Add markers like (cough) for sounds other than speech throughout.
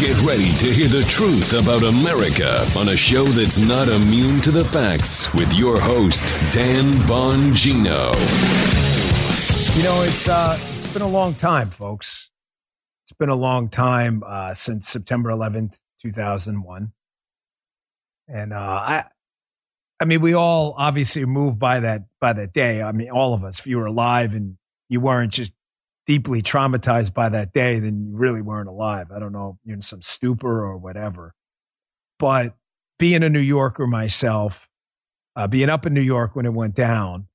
Get ready to hear the truth about America on a show that's not immune to the facts with your host, Dan Bongino. You know, it's uh, it's been a long time, folks. It's been a long time uh, since September 11th, 2001. And uh, I, I mean, we all obviously moved by that by that day. I mean, all of us. If you were alive and you weren't just deeply traumatized by that day, then you really weren't alive. I don't know, you're in some stupor or whatever. But being a New Yorker myself, uh, being up in New York when it went down,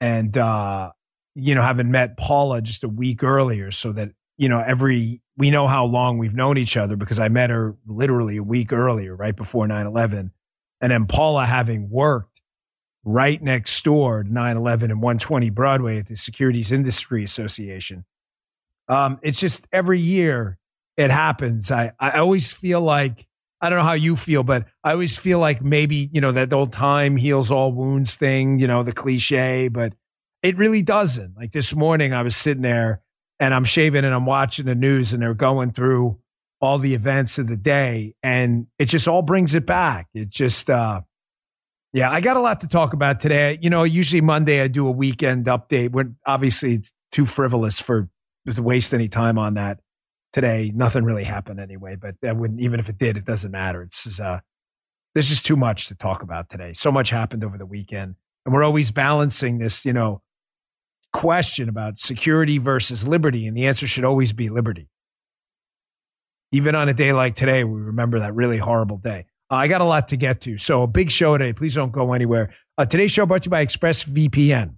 and uh, you know, having met Paula just a week earlier, so that you know, every we know how long we've known each other because I met her literally a week earlier, right before 9 11 and then Paula having worked right next door to 911 and 120 Broadway at the Securities Industry Association. Um, it's just every year it happens. I, I always feel like, I don't know how you feel, but I always feel like maybe, you know, that old time heals all wounds thing, you know, the cliche, but it really doesn't. Like this morning, I was sitting there and I'm shaving and I'm watching the news and they're going through all the events of the day and it just all brings it back. It just, uh, yeah, I got a lot to talk about today. You know, usually Monday I do a weekend update when obviously it's too frivolous for to waste any time on that. Today, nothing really happened anyway, but that wouldn't, even if it did, it doesn't matter. It's, uh, just too much to talk about today. So much happened over the weekend and we're always balancing this, you know, question about security versus liberty. And the answer should always be liberty even on a day like today, we remember that really horrible day. Uh, I got a lot to get to. So, a big show today. Please don't go anywhere. Uh, today's show brought to you by ExpressVPN.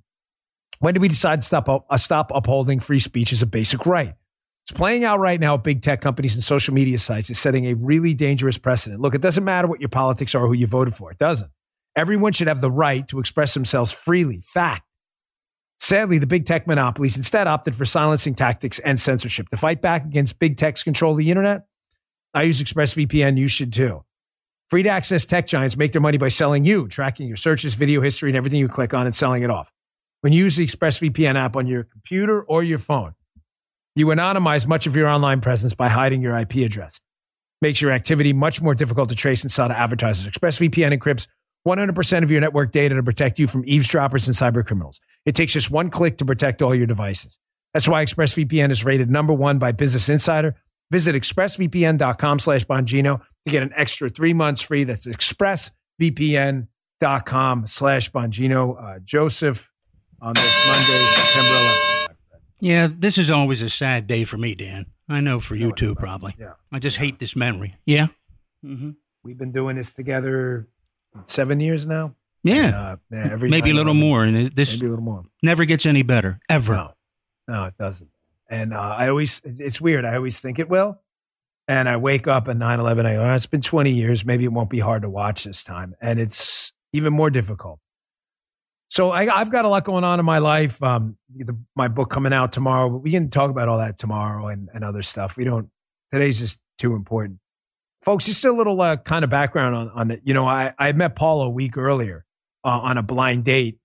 When did we decide to stop, uh, stop upholding free speech as a basic right? It's playing out right now. At big tech companies and social media sites is setting a really dangerous precedent. Look, it doesn't matter what your politics are or who you voted for. It doesn't. Everyone should have the right to express themselves freely. Fact. Sadly, the big tech monopolies instead opted for silencing tactics and censorship. To fight back against big tech's control of the internet, I use ExpressVPN. You should too. Free to access tech giants make their money by selling you, tracking your searches, video history, and everything you click on and selling it off. When you use the ExpressVPN app on your computer or your phone, you anonymize much of your online presence by hiding your IP address. Makes your activity much more difficult to trace and sell to advertisers. ExpressVPN encrypts 100% of your network data to protect you from eavesdroppers and cyber criminals. It takes just one click to protect all your devices. That's why ExpressVPN is rated number one by Business Insider. Visit expressvpn.com slash Bongino to get an extra three months free. That's expressvpn.com slash Bongino. Uh, Joseph on this Monday, September 11th. Yeah, this is always a sad day for me, Dan. I know for you too, probably. Yeah. I just hate this memory. Yeah. Mm-hmm. We've been doing this together seven years now. Yeah. And, uh, yeah, every maybe a little more, and this Maybe a little more. never gets any better ever. No, no, it doesn't. And uh, I always, it's, weird. I always think it will. And I wake up at 9 11. I go, oh, it's been 20 years. Maybe it won't be hard to watch this time. And it's even more difficult. So I, I've got a lot going on in my life. Um, the, my book coming out tomorrow, but we can talk about all that tomorrow and, and other stuff. We don't, today's just too important. Folks, just a little uh, kind of background on, on it. You know, I, I met Paul a week earlier uh, on a blind date.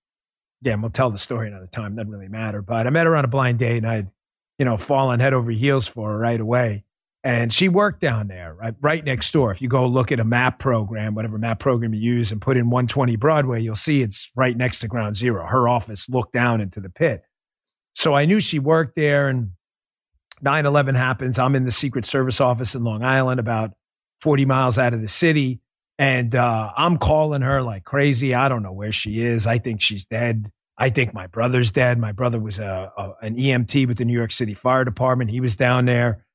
Yeah, we'll tell the story another time. Doesn't really matter. But I met her on a blind date and I had, you know, fallen head over heels for her right away. And she worked down there, right, right next door. If you go look at a map program, whatever map program you use, and put in 120 Broadway, you'll see it's right next to Ground Zero. Her office looked down into the pit. So I knew she worked there. And 9 11 happens. I'm in the Secret Service office in Long Island, about 40 miles out of the city. And uh, I'm calling her like crazy. I don't know where she is. I think she's dead. I think my brother's dead. My brother was a, a, an EMT with the New York City Fire Department. He was down there.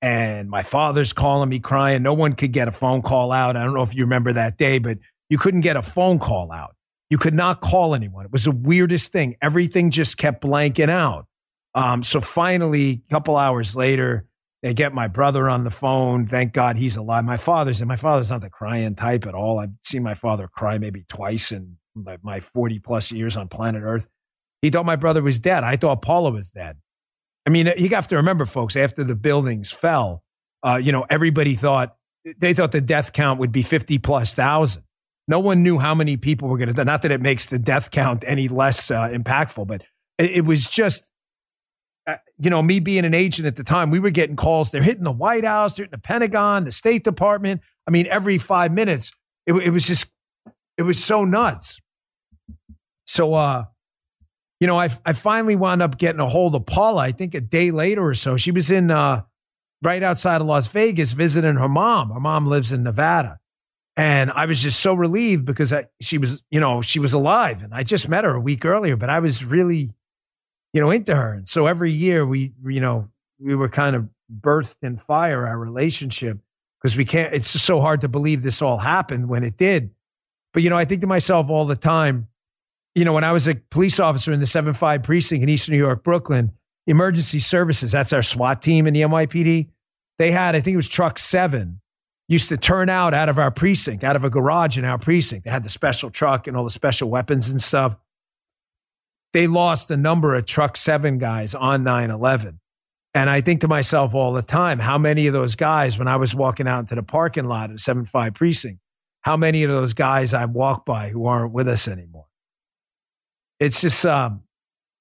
And my father's calling me crying. No one could get a phone call out. I don't know if you remember that day, but you couldn't get a phone call out. You could not call anyone. It was the weirdest thing. Everything just kept blanking out. Um, so finally, a couple hours later, they get my brother on the phone. Thank God he's alive. My father's and my father's not the crying type at all. I've seen my father cry maybe twice in like my 40 plus years on planet Earth. He thought my brother was dead. I thought Paula was dead. I mean, you have to remember, folks, after the buildings fell, uh, you know, everybody thought they thought the death count would be 50 plus thousand. No one knew how many people were going to die. Not that it makes the death count any less uh, impactful, but it, it was just, uh, you know, me being an agent at the time, we were getting calls. They're hitting the White House, they're hitting the Pentagon, the State Department. I mean, every five minutes, it, it was just, it was so nuts. So, uh, you know, I, I finally wound up getting a hold of Paula, I think a day later or so. She was in, uh, right outside of Las Vegas visiting her mom. Her mom lives in Nevada. And I was just so relieved because I, she was, you know, she was alive and I just met her a week earlier, but I was really, you know, into her. And so every year we, you know, we were kind of birthed in fire, our relationship, because we can't, it's just so hard to believe this all happened when it did. But, you know, I think to myself all the time, you know, when I was a police officer in the 7 5 precinct in Eastern New York, Brooklyn, emergency services, that's our SWAT team in the NYPD. They had, I think it was truck seven, used to turn out out of our precinct, out of a garage in our precinct. They had the special truck and all the special weapons and stuff. They lost a number of truck seven guys on 9 11. And I think to myself all the time, how many of those guys, when I was walking out into the parking lot at 7 5 precinct, how many of those guys I walked by who aren't with us anymore? It's just, um,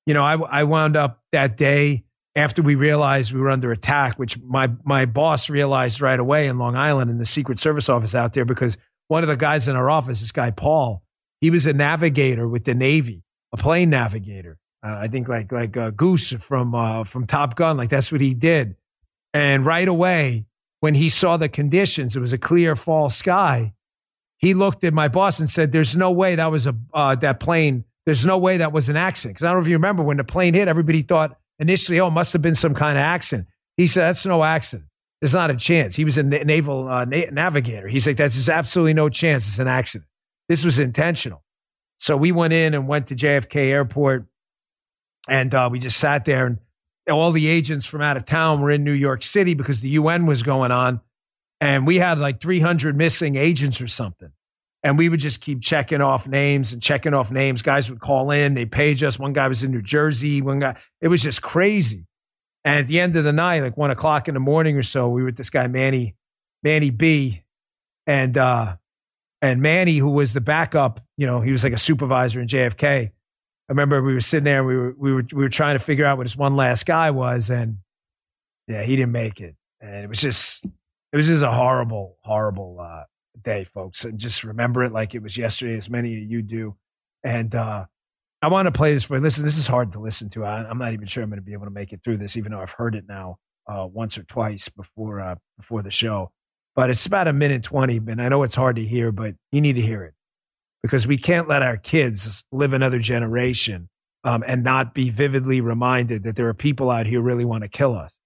you know, I, I wound up that day after we realized we were under attack, which my, my boss realized right away in Long Island in the Secret Service office out there, because one of the guys in our office, this guy, Paul, he was a navigator with the Navy, a plane navigator. Uh, I think like, like uh, Goose from, uh, from Top Gun, like that's what he did. And right away, when he saw the conditions, it was a clear fall sky. He looked at my boss and said, "There's no way that was a uh, that plane. There's no way that was an accident." Because I don't know if you remember when the plane hit, everybody thought initially, oh, must have been some kind of accident. He said, that's no accident. There's not a chance. He was a naval uh, na- navigator. He's like, that's just absolutely no chance. It's an accident. This was intentional. So we went in and went to JFK Airport, and uh, we just sat there. And all the agents from out of town were in New York City because the UN was going on, and we had like 300 missing agents or something. And we would just keep checking off names and checking off names. Guys would call in, they page us. One guy was in New Jersey. One guy, it was just crazy. And at the end of the night, like one o'clock in the morning or so, we were with this guy, Manny, Manny B. And, uh, and Manny, who was the backup, you know, he was like a supervisor in JFK. I remember we were sitting there and we were, we were, we were trying to figure out what this one last guy was. And yeah, he didn't make it. And it was just, it was just a horrible, horrible, uh, day, folks. And just remember it like it was yesterday, as many of you do. And uh, I want to play this for you. Listen, this is hard to listen to. I, am not even sure I'm going to be able to make it through this, even though I've heard it now uh, once or twice before uh, before the show. But it's about a minute twenty, and I know it's hard to hear, but you need to hear it because we can't let our kids live another generation um, and not be vividly reminded that there are people out here really want to kill us.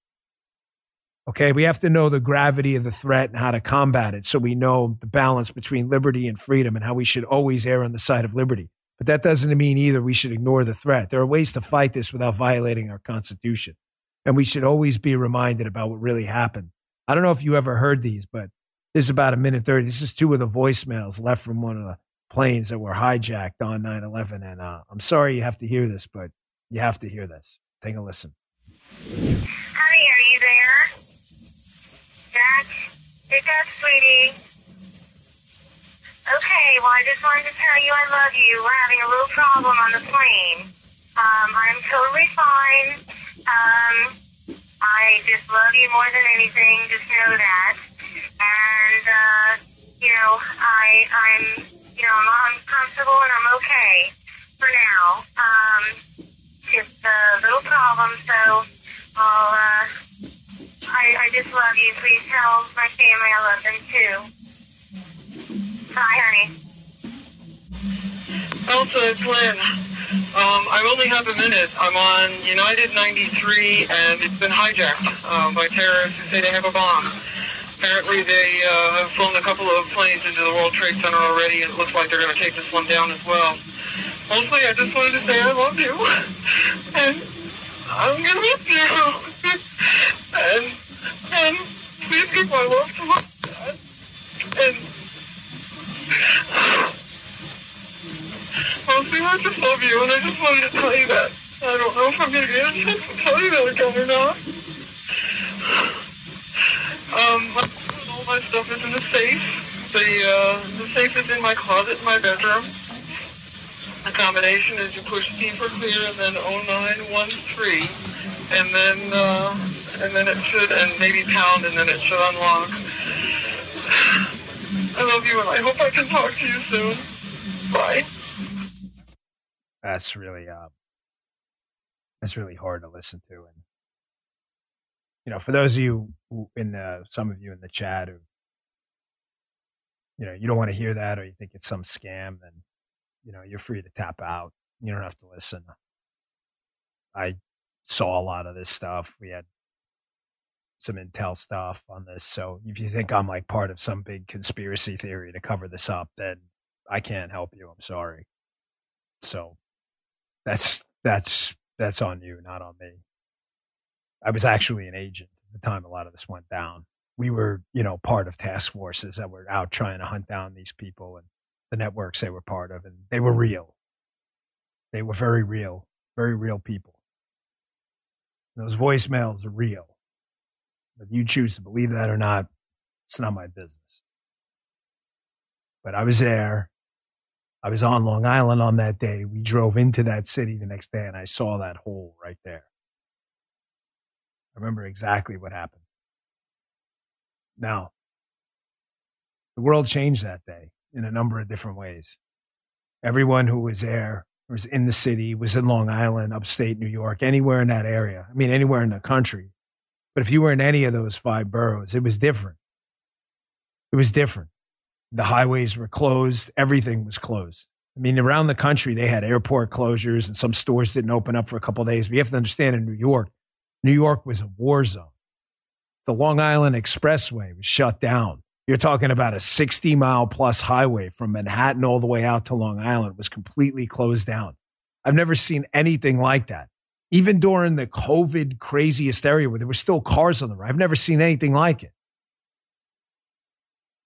Okay. We have to know the gravity of the threat and how to combat it. So we know the balance between liberty and freedom and how we should always err on the side of liberty. But that doesn't mean either we should ignore the threat. There are ways to fight this without violating our constitution. And we should always be reminded about what really happened. I don't know if you ever heard these, but this is about a minute 30. This is two of the voicemails left from one of the planes that were hijacked on 9 11. And uh, I'm sorry you have to hear this, but you have to hear this. Take a listen. Honey, are you there? Jack, pick up, sweetie. Okay, well, I just wanted to tell you I love you. We're having a little problem on the plane. Um, I'm totally fine. Um, I just love you more than anything. Just know that. And, uh, you know, I, I'm, you know, I'm, I'm comfortable and I'm okay family I love them too. Bye, honey. Elsa, it's Lynn. Um, I only have a minute. I'm on United 93, and it's been hijacked um, by terrorists who say they have a bomb. Apparently, they uh, have flown a couple of planes into the World Trade Center already, and it looks like they're going to take this one down as well. Mostly, I just wanted to say I love you, and I'm going to miss you. (laughs) and and these people I love so much. And mostly I just love you, and I just wanted to tell you that. I don't know if I'm going to get a chance to tell you that again or not. Um, all my stuff is in the safe. The, uh, the safe is in my closet in my bedroom. The combination is you push T for clear and then 0913 and then uh, and then it should, and maybe pound, and then it should unlock. I love you, and I hope I can talk to you soon. Bye. That's really uh, that's really hard to listen to, and you know, for those of you in the some of you in the chat who you know you don't want to hear that or you think it's some scam, then you know you're free to tap out. You don't have to listen. I saw a lot of this stuff. We had some intel stuff on this. So if you think I'm like part of some big conspiracy theory to cover this up, then I can't help you. I'm sorry. So that's that's that's on you, not on me. I was actually an agent at the time a lot of this went down. We were, you know, part of task forces that were out trying to hunt down these people and the networks they were part of, and they were real. They were very real, very real people. Those voicemails are real. If you choose to believe that or not, it's not my business. But I was there. I was on Long Island on that day. We drove into that city the next day and I saw that hole right there. I remember exactly what happened. Now, the world changed that day in a number of different ways. Everyone who was there was in the city, was in Long Island, upstate New York, anywhere in that area. I mean, anywhere in the country. But if you were in any of those five boroughs, it was different. It was different. The highways were closed. Everything was closed. I mean, around the country, they had airport closures and some stores didn't open up for a couple days. But you have to understand in New York, New York was a war zone. The Long Island Expressway was shut down. You're talking about a 60 mile plus highway from Manhattan all the way out to Long Island was completely closed down. I've never seen anything like that. Even during the COVID crazy hysteria where there were still cars on the road, I've never seen anything like it.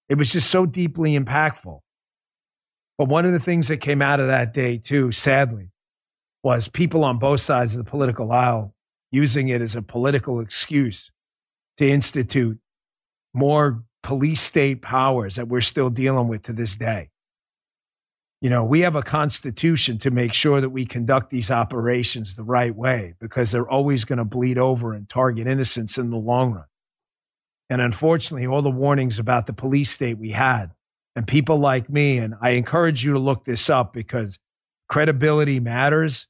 It was just so deeply impactful. But one of the things that came out of that day, too, sadly, was people on both sides of the political aisle using it as a political excuse to institute more police state powers that we're still dealing with to this day. You know, we have a constitution to make sure that we conduct these operations the right way because they're always going to bleed over and target innocents in the long run. And unfortunately, all the warnings about the police state we had and people like me, and I encourage you to look this up because credibility matters.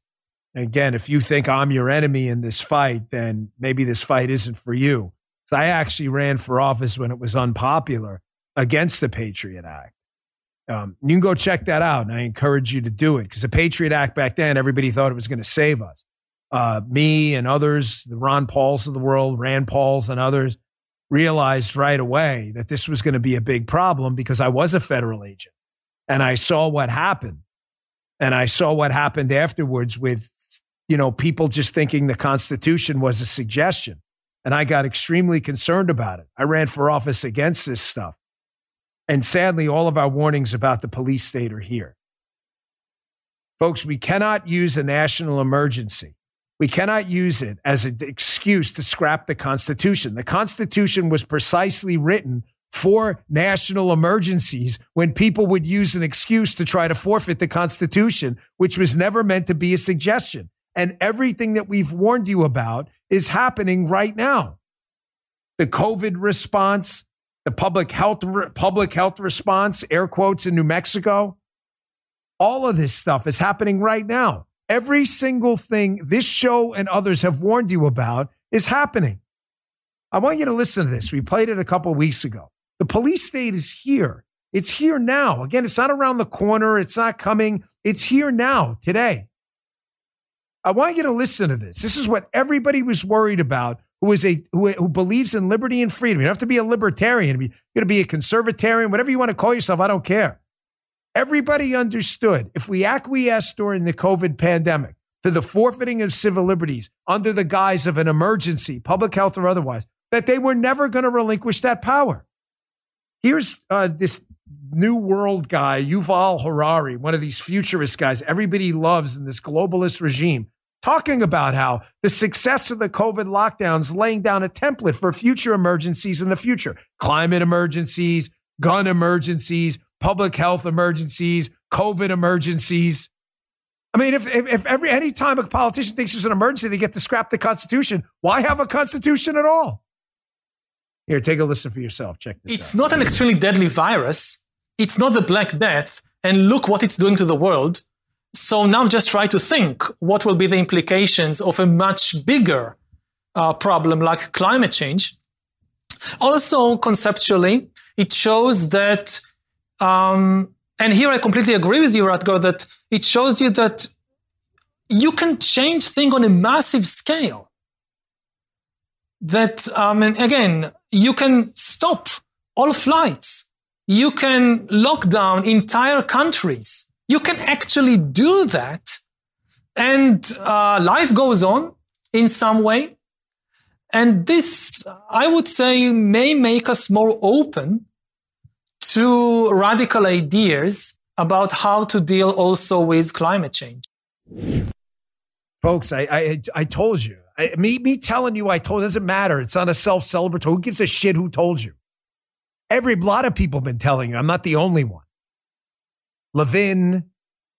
again, if you think I'm your enemy in this fight, then maybe this fight isn't for you. So I actually ran for office when it was unpopular against the Patriot Act. Um, you can go check that out, and I encourage you to do it because the Patriot Act back then, everybody thought it was going to save us. Uh, me and others, the Ron Pauls of the world, Rand Pauls and others, realized right away that this was going to be a big problem because I was a federal agent and I saw what happened. And I saw what happened afterwards with, you know, people just thinking the Constitution was a suggestion. And I got extremely concerned about it. I ran for office against this stuff. And sadly, all of our warnings about the police state are here. Folks, we cannot use a national emergency. We cannot use it as an excuse to scrap the Constitution. The Constitution was precisely written for national emergencies when people would use an excuse to try to forfeit the Constitution, which was never meant to be a suggestion. And everything that we've warned you about is happening right now. The COVID response, the public health public health response, air quotes in New Mexico. All of this stuff is happening right now. Every single thing this show and others have warned you about is happening. I want you to listen to this. We played it a couple weeks ago. The police state is here. It's here now. Again, it's not around the corner. It's not coming. It's here now, today. I want you to listen to this. This is what everybody was worried about who is a who, who believes in liberty and freedom. You don't have to be a libertarian. You're going to be a conservatarian, whatever you want to call yourself. I don't care. Everybody understood if we acquiesced during the COVID pandemic to the forfeiting of civil liberties under the guise of an emergency, public health or otherwise, that they were never going to relinquish that power. Here's uh, this new world guy, Yuval Harari, one of these futurist guys everybody loves in this globalist regime talking about how the success of the COVID lockdowns laying down a template for future emergencies in the future climate emergencies, gun emergencies, public health emergencies, COVID emergencies. I mean, if, if, if every any time a politician thinks there's an emergency, they get to scrap the Constitution. Why have a Constitution at all? Here, take a listen for yourself. Check this It's out. not an extremely deadly virus. It's not the Black Death. And look what it's doing to the world. So now just try to think what will be the implications of a much bigger uh, problem like climate change. Also, conceptually, it shows that, um, and here I completely agree with you, Rutger, that it shows you that you can change things on a massive scale. That, um, and again, you can stop all flights. You can lock down entire countries. You can actually do that. And uh, life goes on in some way. And this, I would say, may make us more open to radical ideas about how to deal also with climate change. Folks, I, I, I told you. I, me, me telling you I told doesn't matter. It's not a self celebratory. Who gives a shit who told you? Every lot of people have been telling you. I'm not the only one. Levin,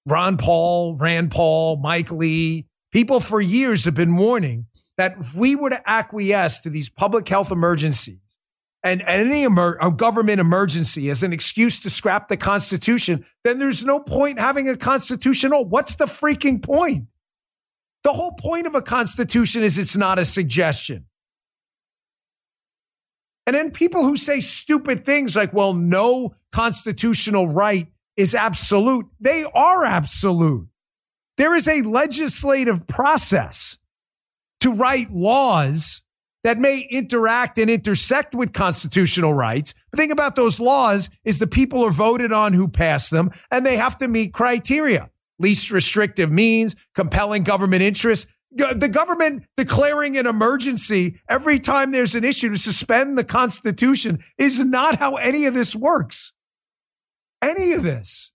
Ron Paul, Rand Paul, Mike Lee, people for years have been warning that if we were to acquiesce to these public health emergencies and any emer- government emergency as an excuse to scrap the Constitution, then there's no point having a Constitution. Oh, what's the freaking point? The whole point of a Constitution is it's not a suggestion. And then people who say stupid things like, well, no constitutional right is absolute. They are absolute. There is a legislative process to write laws that may interact and intersect with constitutional rights. The thing about those laws is the people are voted on who pass them and they have to meet criteria. Least restrictive means, compelling government interest. The government declaring an emergency every time there's an issue to suspend the Constitution is not how any of this works. Any of this.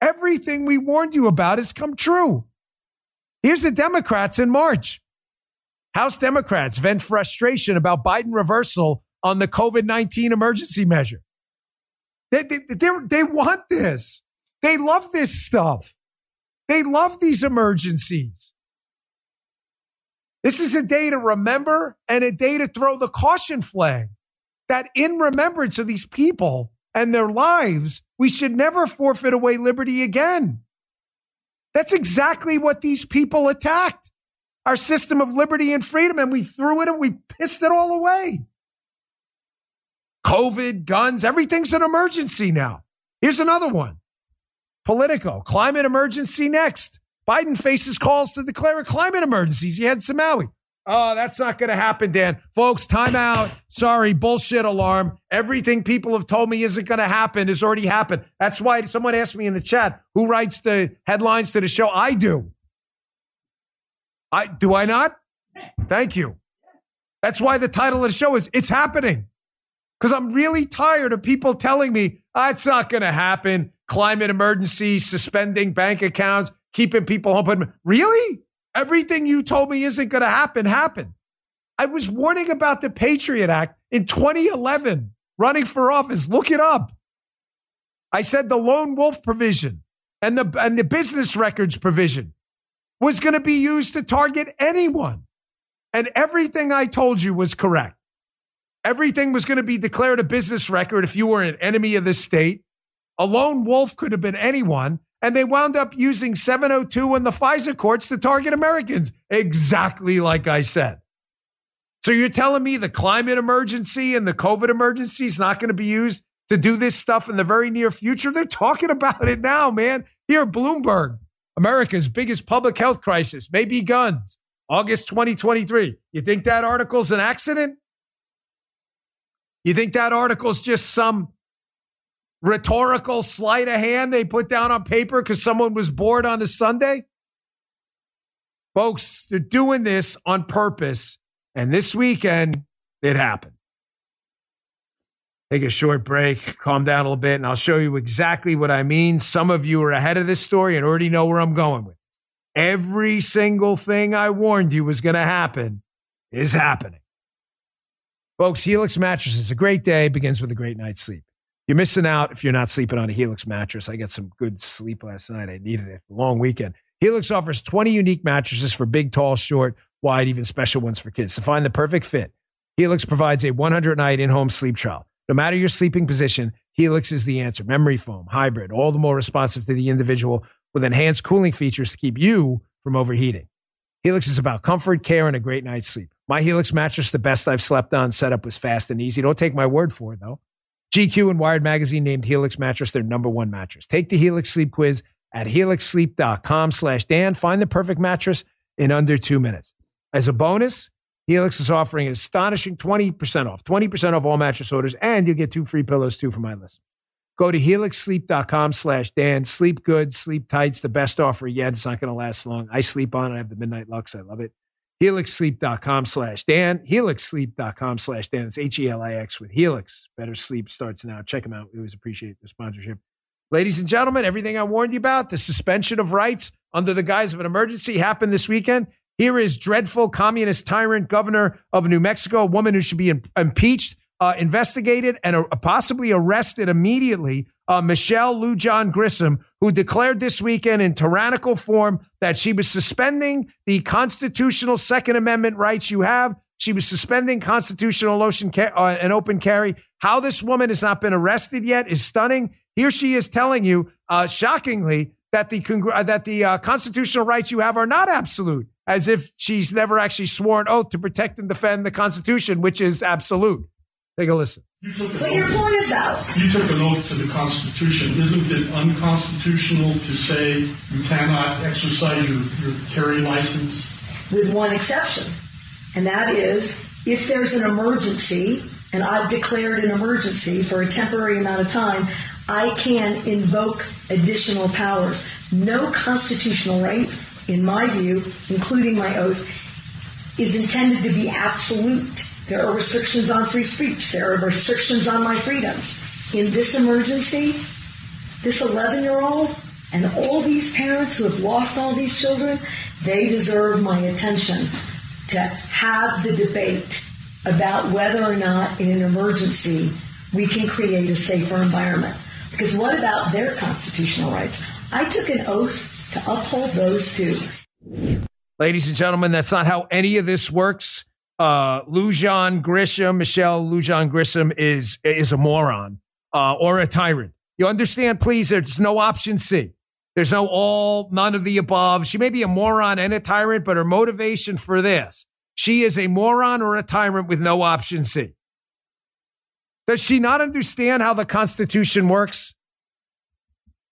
Everything we warned you about has come true. Here's the Democrats in March. House Democrats vent frustration about Biden reversal on the COVID 19 emergency measure. They, they, they, they want this. They love this stuff. They love these emergencies. This is a day to remember and a day to throw the caution flag that in remembrance of these people and their lives, we should never forfeit away liberty again. That's exactly what these people attacked our system of liberty and freedom, and we threw it and we pissed it all away. COVID, guns, everything's an emergency now. Here's another one Politico, climate emergency next. Biden faces calls to declare a climate emergency. He had some Maui. Oh, that's not going to happen, Dan. Folks, time out. Sorry, bullshit alarm. Everything people have told me isn't going to happen has already happened. That's why someone asked me in the chat who writes the headlines to the show. I do. I do I not? Thank you. That's why the title of the show is It's Happening. Because I'm really tired of people telling me oh, it's not going to happen. Climate emergency, suspending bank accounts, keeping people home. Really? Everything you told me isn't going to happen happened. I was warning about the Patriot Act in 2011, running for office. Look it up. I said the lone wolf provision and the and the business records provision was going to be used to target anyone. And everything I told you was correct. Everything was going to be declared a business record if you were an enemy of the state. A lone wolf could have been anyone. And they wound up using 702 in the FISA courts to target Americans, exactly like I said. So you're telling me the climate emergency and the COVID emergency is not going to be used to do this stuff in the very near future? They're talking about it now, man. Here, Bloomberg, America's biggest public health crisis may be guns. August 2023. You think that article's an accident? You think that article's just some rhetorical sleight of hand they put down on paper because someone was bored on a Sunday? Folks, they're doing this on purpose. And this weekend, it happened. Take a short break, calm down a little bit, and I'll show you exactly what I mean. Some of you are ahead of this story and already know where I'm going with. It. Every single thing I warned you was going to happen is happening. Folks, Helix Mattresses, a great day, begins with a great night's sleep. You're missing out if you're not sleeping on a Helix mattress. I got some good sleep last night. I needed it. Long weekend. Helix offers 20 unique mattresses for big, tall, short, wide, even special ones for kids. To find the perfect fit, Helix provides a 100 night in home sleep trial. No matter your sleeping position, Helix is the answer. Memory foam, hybrid, all the more responsive to the individual with enhanced cooling features to keep you from overheating. Helix is about comfort, care, and a great night's sleep. My Helix mattress, the best I've slept on. Setup was fast and easy. Don't take my word for it, though. GQ and Wired Magazine named Helix mattress their number one mattress. Take the Helix sleep quiz at helixsleep.com slash Dan. Find the perfect mattress in under two minutes. As a bonus, Helix is offering an astonishing 20% off, 20% off all mattress orders, and you'll get two free pillows too for my listeners. Go to helixsleep.com slash Dan. Sleep good, sleep tight. It's the best offer yet. It's not going to last long. I sleep on it. I have the Midnight Luxe. I love it. Helixsleep.com slash Dan. Helixsleep.com slash Dan. It's H E L I X with Helix. Better sleep starts now. Check them out. We always appreciate the sponsorship. Ladies and gentlemen, everything I warned you about, the suspension of rights under the guise of an emergency happened this weekend. Here is dreadful communist tyrant governor of New Mexico, a woman who should be impeached, uh, investigated, and uh, possibly arrested immediately. Uh, Michelle Lujan Grisham, who declared this weekend in tyrannical form that she was suspending the constitutional Second Amendment rights you have. She was suspending constitutional ocean ca- uh, and open carry. How this woman has not been arrested yet is stunning. Here she is telling you, uh, shockingly, that the congr- that the uh, constitutional rights you have are not absolute as if she's never actually sworn oath to protect and defend the Constitution, which is absolute. Take a listen. What your point is about? You took an oath to the Constitution. Isn't it unconstitutional to say you cannot exercise your, your carry license? With one exception, and that is if there's an emergency, and I've declared an emergency for a temporary amount of time, I can invoke additional powers. No constitutional right in my view, including my oath, is intended to be absolute. There are restrictions on free speech. There are restrictions on my freedoms. In this emergency, this 11 year old and all these parents who have lost all these children, they deserve my attention to have the debate about whether or not in an emergency we can create a safer environment. Because what about their constitutional rights? I took an oath to uphold those two. Ladies and gentlemen, that's not how any of this works. Uh, Lujan Grisham, Michelle Lujan Grisham is is a moron uh, or a tyrant. You understand, please? There's no option C. There's no all, none of the above. She may be a moron and a tyrant, but her motivation for this, she is a moron or a tyrant with no option C. Does she not understand how the Constitution works?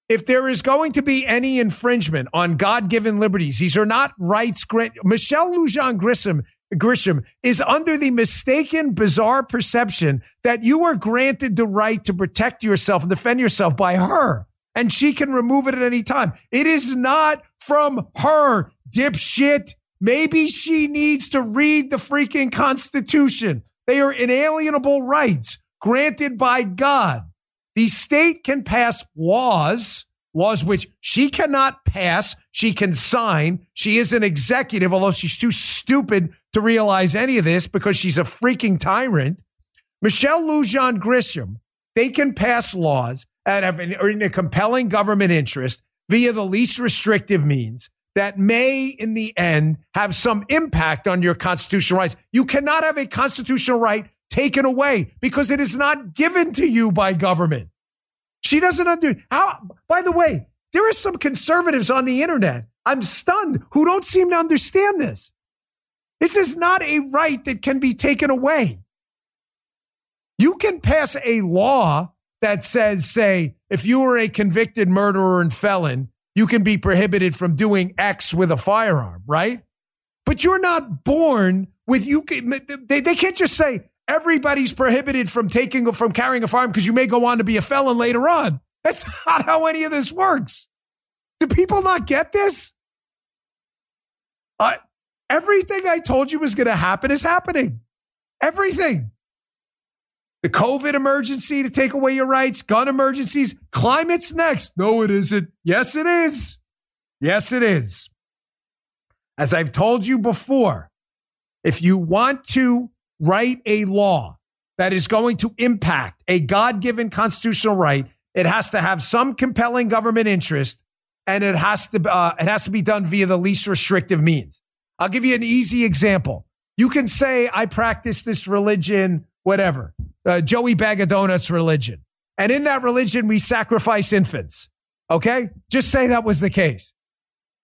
if there is going to be any infringement on God given liberties, these are not rights. Michelle Lujan Grisham, Grisham is under the mistaken, bizarre perception that you are granted the right to protect yourself and defend yourself by her, and she can remove it at any time. It is not from her, dipshit. Maybe she needs to read the freaking Constitution. They are inalienable rights granted by God. The state can pass laws, laws which she cannot pass, she can sign. She is an executive, although she's too stupid to realize any of this because she's a freaking tyrant. Michelle Lujan Grisham, they can pass laws that have in a compelling government interest via the least restrictive means that may, in the end, have some impact on your constitutional rights. You cannot have a constitutional right taken away because it is not given to you by government. She doesn't under how by the way, there are some conservatives on the internet. I'm stunned who don't seem to understand this. This is not a right that can be taken away. You can pass a law that says, say, if you are a convicted murderer and felon, you can be prohibited from doing X with a firearm, right? But you're not born with you. They, they can't just say, everybody's prohibited from taking from carrying a firearm because you may go on to be a felon later on. That's (laughs) not how any of this works. Do people not get this? Uh, everything I told you was going to happen is happening. Everything. The COVID emergency to take away your rights, gun emergencies, climate's next. No, it isn't. Yes, it is. Yes, it is. As I've told you before, if you want to write a law that is going to impact a God given constitutional right, it has to have some compelling government interest and it has to uh, it has to be done via the least restrictive means. I'll give you an easy example. You can say I practice this religion, whatever, uh, Joey Bag of Donuts religion, and in that religion we sacrifice infants. Okay, just say that was the case.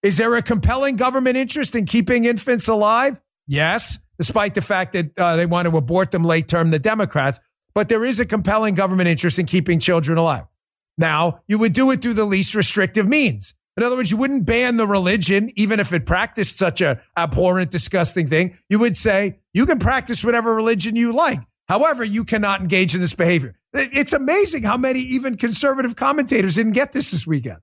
Is there a compelling government interest in keeping infants alive? Yes, despite the fact that uh, they want to abort them late term, the Democrats. But there is a compelling government interest in keeping children alive. Now, you would do it through the least restrictive means. In other words, you wouldn't ban the religion, even if it practiced such a abhorrent, disgusting thing. You would say, you can practice whatever religion you like. However, you cannot engage in this behavior. It's amazing how many even conservative commentators didn't get this this weekend.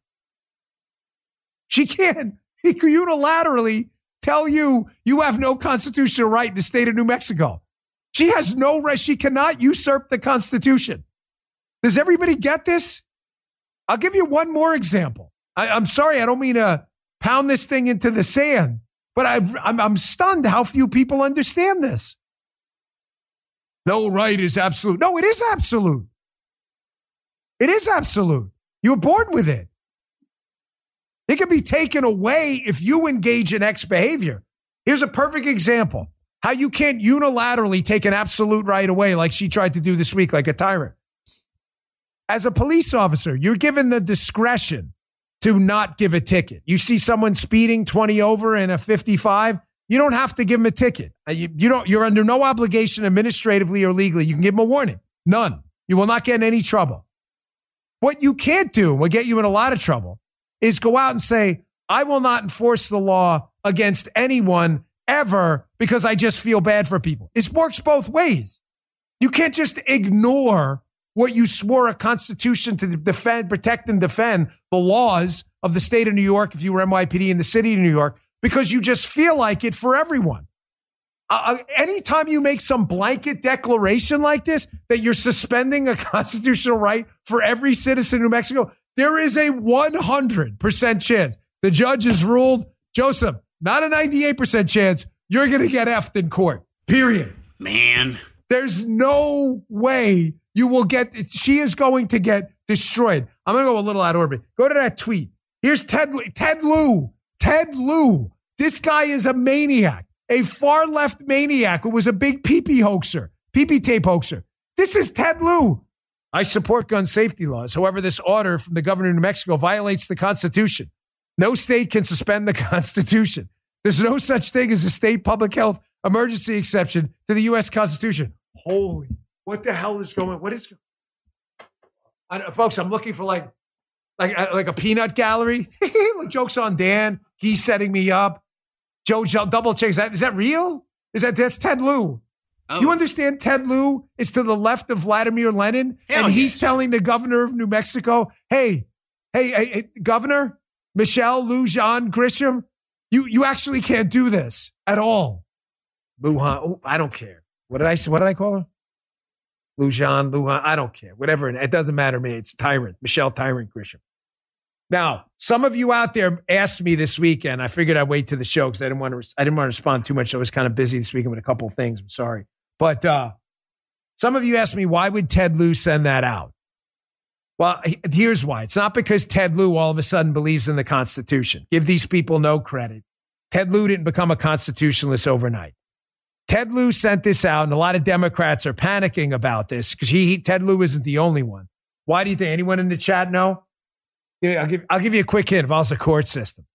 She can't (laughs) unilaterally tell you you have no constitutional right in the state of New Mexico. She has no right. She cannot usurp the Constitution. Does everybody get this? I'll give you one more example. I, am sorry, I don't mean to pound this thing into the sand, but i I'm, I'm stunned how few people understand this. No right is absolute. No, it is absolute. It is absolute. You were born with it. It can be taken away if you engage in X behavior. Here's a perfect example how you can't unilaterally take an absolute right away like she tried to do this week, like a tyrant. As a police officer, you're given the discretion to not give a ticket. You see someone speeding 20 over in a 55, you don't have to give them a ticket. Uh, you, you don't, you're under no obligation administratively or legally. You can give them a warning. None. You will not get in any trouble. What you can't do will get you in a lot of trouble is go out and say, I will not enforce the law against anyone ever because I just feel bad for people. It works both ways. You can't just ignore what you swore a constitution to defend, protect, and defend the laws of the state of New York if you were NYPD in the city of New York because you just feel like it for everyone. Uh, uh anytime you make some blanket declaration like this that you're suspending a (laughs) constitutional right for every citizen in New Mexico, there is a 100% chance the judge has ruled, Joseph, not a 98% chance you're going to get effed in court. Period. Man. There's no way you will get, she is going to get destroyed. I'm going to go a little out of orbit. Go to that tweet. Here's Ted, Ted Lieu. Ted Lieu. This guy is a maniac, a far left maniac who was a big PP hoaxer, PP tape hoaxer. This is Ted Lieu. I support gun safety laws. However, this order from the governor of New Mexico violates the Constitution. No state can suspend the (laughs) Constitution. There's no such thing as a state public health emergency exception to the U.S. Constitution. Holy, what the hell is going? What is, folks? I'm looking for like, like, uh, like a peanut gallery. (laughs) Jokes on Dan. He's setting me up. Joe, double check. Is that is that real? Is that that's Ted Lieu? Oh. You understand Ted Lieu is to the left of Vladimir Lenin, Hell and he's yes. telling the governor of New Mexico, "Hey, hey, hey, hey governor Michelle Lujan Grisham, you you actually can't do this at all." Lujan, oh, I don't care. What did I say? What did I call her? Lujan, Lujan, I don't care. Whatever. It doesn't matter to me. It's Tyrant, Michelle Tyrant Grisham. Now, some of you out there asked me this weekend. I figured I'd wait to the show because I didn't want to. I didn't want to respond too much. I was kind of busy this weekend with a couple of things. I'm sorry, but uh, some of you asked me why would Ted Lieu send that out. Well, here's why. It's not because Ted Lieu all of a sudden believes in the Constitution. Give these people no credit. Ted Lieu didn't become a constitutionalist overnight. Ted Lieu sent this out, and a lot of Democrats are panicking about this because he, Ted Lieu isn't the only one. Why do you think anyone in the chat know? I'll give, I'll give you a quick hint I the court system.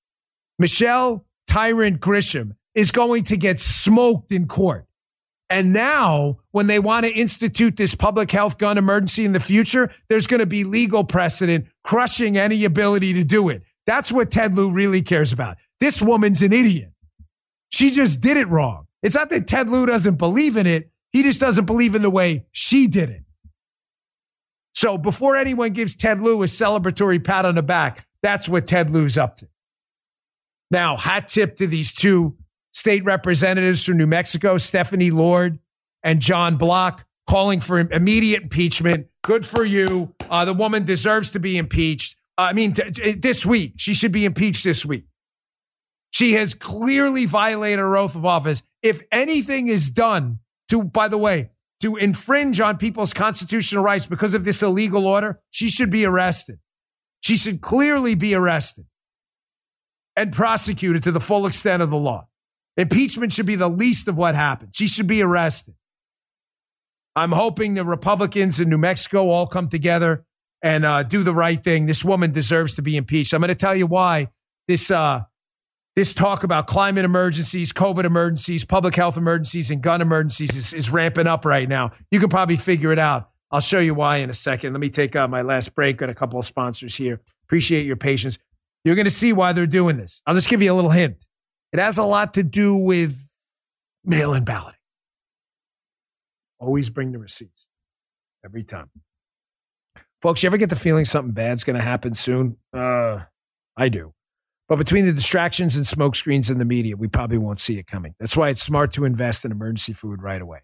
Michelle Tyrant Grisham is going to get smoked in court. And now, when they want to institute this public health gun emergency in the future, there's going to be legal precedent crushing any ability to do it. That's what Ted Lieu really cares about. This woman's an idiot. She just did it wrong. It's not that Ted Lieu doesn't believe in it. He just doesn't believe in the way she did it. So before anyone gives Ted Lieu a celebratory pat on the back, that's what Ted Lieu's up to. Now, hat tip to these two state representatives from New Mexico, Stephanie Lord and John Block, calling for immediate impeachment. Good for you. Uh, the woman deserves to be impeached. I mean, t- t- this week, she should be impeached this week. She has clearly violated her oath of office. If anything is done to, by the way, to infringe on people's constitutional rights because of this illegal order, she should be arrested. She should clearly be arrested. and prosecuted to the full extent of the law. Impeachment should be the least of what happened. She should be arrested. I'm hoping the Republicans in New Mexico all come together and uh, do the right thing. This woman deserves to be impeached. I'm going to tell you why this uh, this talk about climate emergencies, COVID emergencies, public health emergencies, and gun emergencies is, is ramping up right now. You can probably figure it out. I'll show you why in a second. Let me take uh, my last break. Got a couple of sponsors here. Appreciate your patience. You're going to see why they're doing this. I'll just give you a little hint. It has a lot to do with mail in balloting. Always bring the receipts every time. Folks, you ever get the feeling something bad's going to happen soon? Uh, I do. But between the distractions and smokescreens in the media, we probably won't see it coming. That's why it's smart to invest in emergency food right away.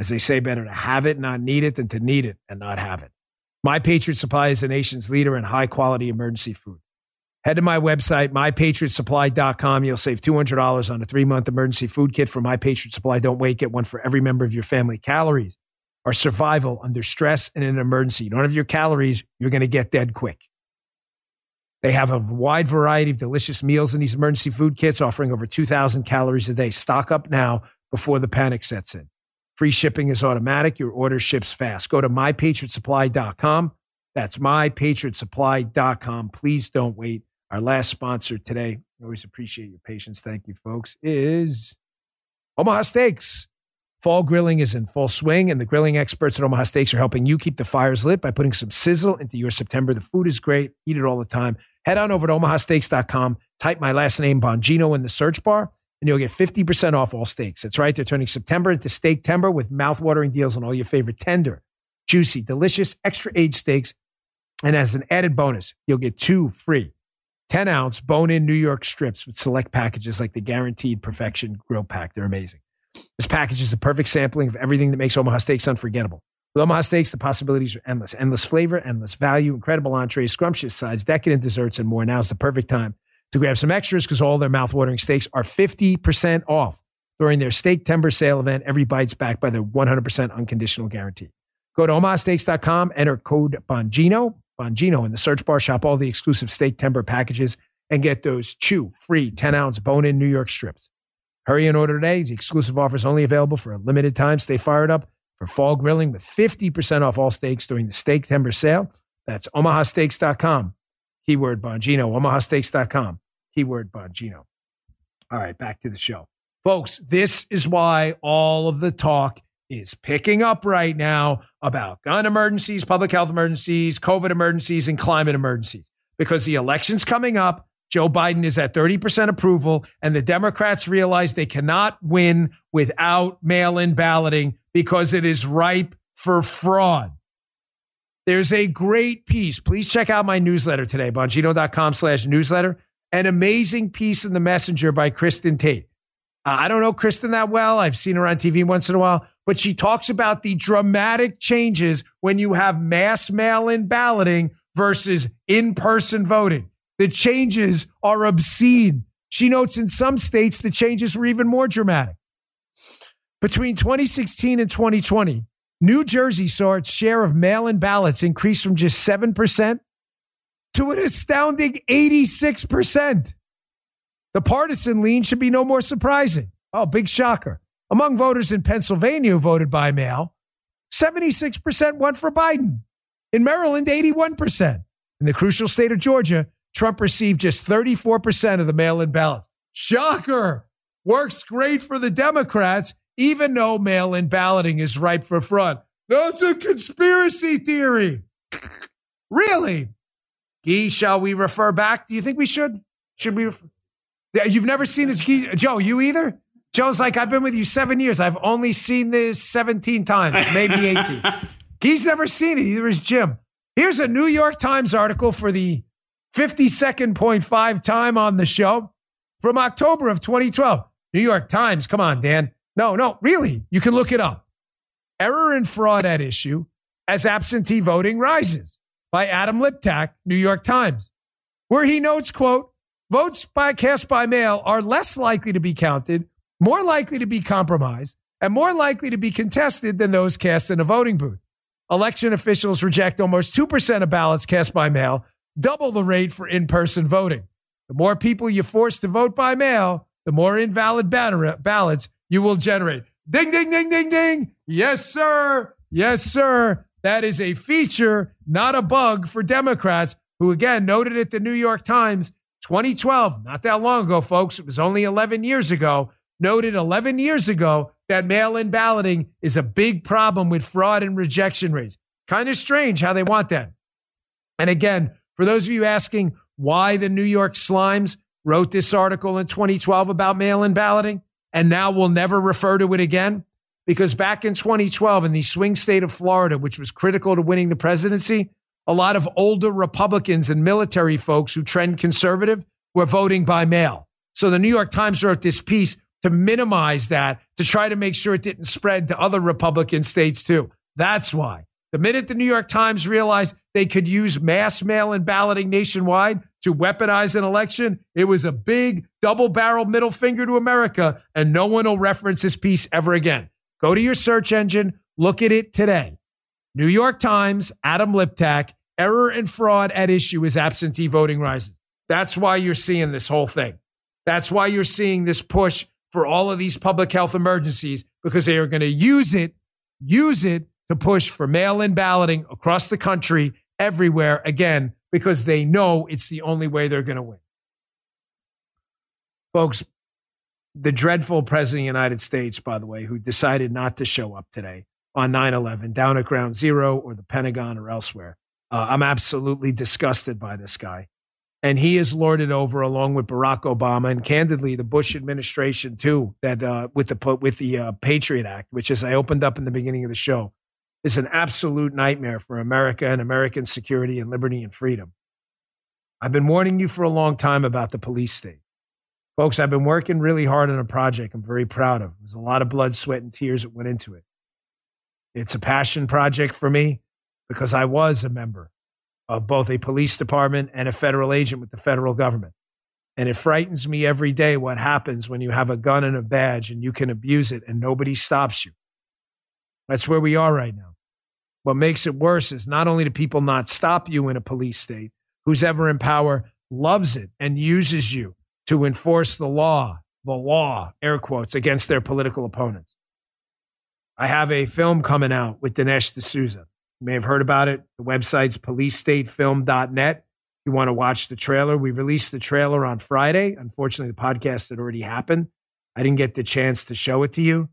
As they say, better to have it, and not need it, than to need it and not have it. My Patriot Supply is the nation's leader in high quality emergency food. Head to my website, mypatriotsupply.com. You'll save $200 on a three month emergency food kit from My Patriot Supply. Don't wait, get one for every member of your family. Calories are survival under stress and in an emergency. You don't have your calories, you're going to get dead quick. They have a wide variety of delicious meals in these emergency food kits, offering over 2,000 calories a day. Stock up now before the panic sets in. Free shipping is automatic. Your order ships fast. Go to mypatriotsupply.com. That's mypatriotsupply.com. Please don't wait. Our last sponsor today, always appreciate your patience. Thank you, folks, is Omaha Steaks. Fall grilling is in full swing, and the grilling experts at Omaha Steaks are helping you keep the fires lit by putting some sizzle into your September. The food is great. Eat it all the time. Head on over to omahasteaks.com, type my last name, Bongino, in the search bar, and you'll get 50% off all steaks. That's right. They're turning September into Steaktember with mouthwatering deals on all your favorite tender, juicy, delicious, extra aged steaks. And as an added bonus, you'll get two free 10 ounce bone in New York strips with select packages like the Guaranteed Perfection Grill Pack. They're amazing. This package is the perfect sampling of everything that makes Omaha Steaks unforgettable. With Omaha Steaks, the possibilities are endless. Endless flavor, endless value, incredible entrees, scrumptious sides, decadent desserts, and more. Now's the perfect time to grab some extras because all their mouthwatering steaks are 50% off during their Steaktember sale event. Every bite's backed by their 100% unconditional guarantee. Go to omahasteaks.com, enter code Bongino, Bongino in the search bar, shop all the exclusive Steaktember packages, and get those two free 10 ounce bone in New York strips. Hurry and order today. The exclusive offer is only available for a limited time. Stay fired up for fall grilling with 50% off all steaks during the Steaktember sale. That's omahasteaks.com. Keyword Bongino. Omahasteaks.com. Keyword Bongino. All right, back to the show. Folks, this is why all of the talk is picking up right now about gun emergencies, public health emergencies, COVID emergencies, and climate emergencies. Because the election's coming up Joe Biden is at 30% approval, and the Democrats realize they cannot win without mail in balloting because it is ripe for fraud. There's a great piece. Please check out my newsletter today, bongino.com slash newsletter. An amazing piece in the messenger by Kristin Tate. Uh, I don't know Kristin that well. I've seen her on TV once in a while, but she talks about the dramatic changes when you have mass mail in balloting versus in person voting. The changes are obscene. She notes in some states the changes were even more dramatic. Between 2016 and 2020, New Jersey saw its share of mail in ballots increase from just 7% to an astounding 86%. The partisan lean should be no more surprising. Oh, big shocker. Among voters in Pennsylvania who voted by mail, 76% went for Biden. In Maryland, 81%. In the crucial state of Georgia, Trump received just 34% of the mail in ballots. Shocker! Works great for the Democrats, even though mail in balloting is ripe for fraud. That's a conspiracy theory. (laughs) really? Gee, shall we refer back? Do you think we should? Should we? Refer? You've never seen this, Joe, you either? Joe's like, I've been with you seven years. I've only seen this 17 times, maybe 18. (laughs) He's never seen it. Either is Jim. Here's a New York Times article for the 52nd point five time on the show from October of 2012. New York Times. Come on, Dan. No, no, really. You can look it up. Error and fraud at issue as absentee voting rises by Adam Liptak, New York Times, where he notes, quote, votes by cast by mail are less likely to be counted, more likely to be compromised, and more likely to be contested than those cast in a voting booth. Election officials reject almost 2% of ballots cast by mail double the rate for in person voting. The more people you force to vote by mail, the more invalid ballots you will generate. Ding, ding, ding, ding, ding. Yes, sir. Yes, sir. That is a feature, not a bug for Democrats, who again noted at the New York Times 2012, not that long ago, folks. It was only 11 years ago, noted 11 years ago that mail in balloting is a big problem with fraud and rejection rates. Kind of strange how they want that. And again, for those of you asking why the New York Slimes wrote this article in 2012 about mail in balloting and now will never refer to it again, because back in 2012 in the swing state of Florida, which was critical to winning the presidency, a lot of older Republicans and military folks who trend conservative were voting by mail. So the New York Times wrote this piece to minimize that, to try to make sure it didn't spread to other Republican states too. That's why. The minute the New York Times realized they could use mass mail and balloting nationwide to weaponize an election, it was a big double barrel middle finger to America, and no one will reference this piece ever again. Go to your search engine, look at it today. New York Times, Adam Liptak, error and fraud at issue as absentee voting rises. That's why you're seeing this whole thing. That's why you're seeing this push for all of these public health emergencies because they are going to use it, use it to push for mail in balloting across the country, everywhere, again, because they know it's the only way they're going to win. Folks, the dreadful president of the United States, by the way, who decided not to show up today on 9 11 down at ground zero or the Pentagon or elsewhere. Uh, I'm absolutely disgusted by this guy. And he is lorded over along with Barack Obama and candidly the Bush administration too, that uh, with the, with the uh, Patriot Act, which as I opened up in the beginning of the show, is an absolute nightmare for America and American security and liberty and freedom. I've been warning you for a long time about the police state. Folks, I've been working really hard on a project I'm very proud of. There's a lot of blood, sweat, and tears that went into it. It's a passion project for me because I was a member of both a police department and a federal agent with the federal government. And it frightens me every day what happens when you have a gun and a badge and you can abuse it and nobody stops you. That's where we are right now. What makes it worse is not only do people not stop you in a police state, who's ever in power loves it and uses you to enforce the law, the law, air quotes, against their political opponents. I have a film coming out with Dinesh D'Souza. You may have heard about it. The website's policestatefilm.net. If you want to watch the trailer, we released the trailer on Friday. Unfortunately, the podcast had already happened. I didn't get the chance to show it to you.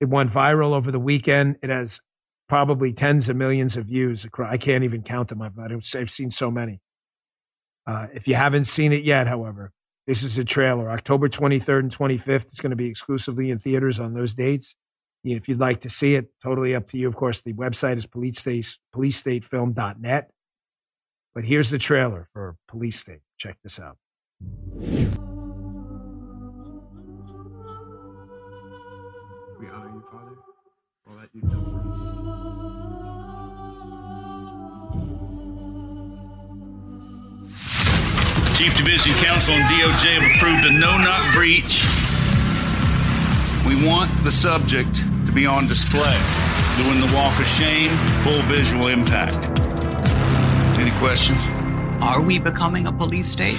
It went viral over the weekend. It has probably tens of millions of views. I can't even count them. I've, seen so many. Uh, if you haven't seen it yet, however, this is a trailer. October 23rd and 25th. It's going to be exclusively in theaters on those dates. If you'd like to see it, totally up to you. Of course, the website is police state, policestatefilm.net. But here's the trailer for Police State. Check this out. We honor you, Father, all that you've done for us. Chief Division Counsel and DOJ have approved a no knock breach. We want the subject to be on display, doing the walk of shame, full visual impact. Any questions? Are we becoming a police state?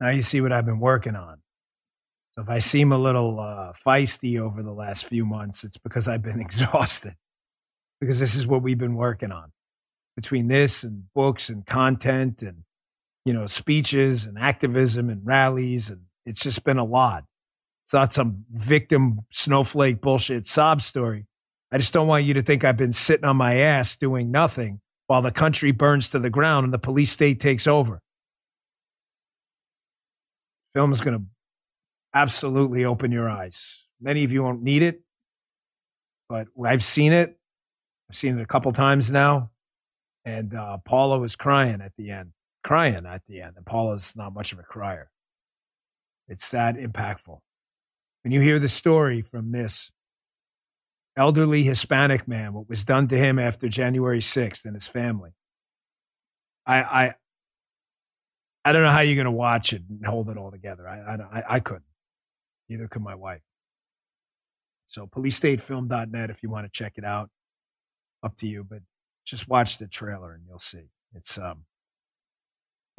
Now you see what I've been working on. So if I seem a little uh, feisty over the last few months, it's because I've been (laughs) exhausted. Because this is what we've been working on between this and books and content and you know speeches and activism and rallies and it's just been a lot. It's not some victim snowflake bullshit sob story. I just don't want you to think I've been sitting on my ass doing nothing while the country burns to the ground and the police state takes over. Film is going to absolutely open your eyes. Many of you won't need it, but I've seen it. I've seen it a couple times now. And uh, Paula was crying at the end, crying at the end. And Paula's not much of a crier. It's that impactful. When you hear the story from this elderly Hispanic man, what was done to him after January 6th and his family, I, I, I don't know how you're going to watch it and hold it all together. I, I, I couldn't. Neither could my wife. So policestatefilm.net if you want to check it out. Up to you, but just watch the trailer and you'll see. It's um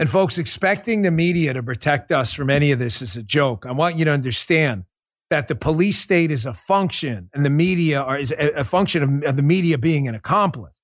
and folks, expecting the media to protect us from any of this is a joke. I want you to understand that the police state is a function and the media are, is a, function of, of, the media being an accomplice.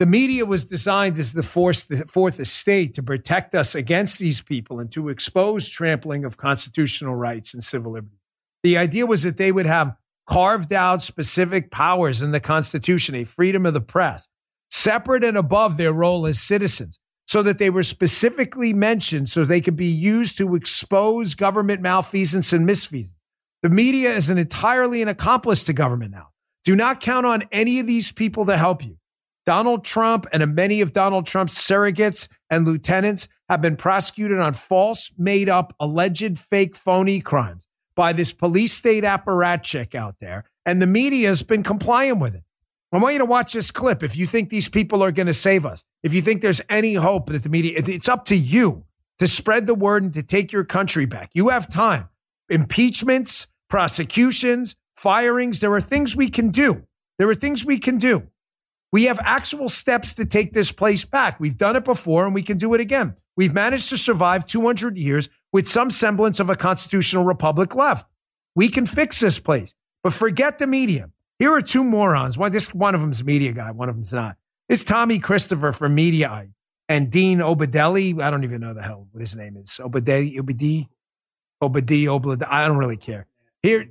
The media was designed as the, force, the fourth estate to protect us against these people and to expose trampling of constitutional rights and civil liberties. The idea was that they would have carved out specific powers in the Constitution, a freedom of the press, separate and above their role as citizens, so that they were specifically mentioned so they could be used to expose government malfeasance and misfeasance. The media is an entirely an accomplice to government now. Do not count on any of these people to help you. Donald Trump and many of Donald Trump's surrogates and lieutenants have been prosecuted on false, made up, alleged fake, phony crimes by this police state apparatchik out there, and the media has been complying with it. I want you to watch this clip. If you think these people are going to save us, if you think there's any hope that the media, it's up to you to spread the word and to take your country back. You have time. Impeachments, prosecutions, firings, there are things we can do. There are things we can do. We have actual steps to take this place back. We've done it before and we can do it again. We've managed to survive 200 years with some semblance of a constitutional republic left. We can fix this place, but forget the media. Here are two morons. One, this, one of them's a media guy, one of them's not. It's Tommy Christopher from Mediaite and Dean Obeidallah. I don't even know the hell what his name is. Obedi, Obedi, Obedi, Obedi. I don't really care. Here,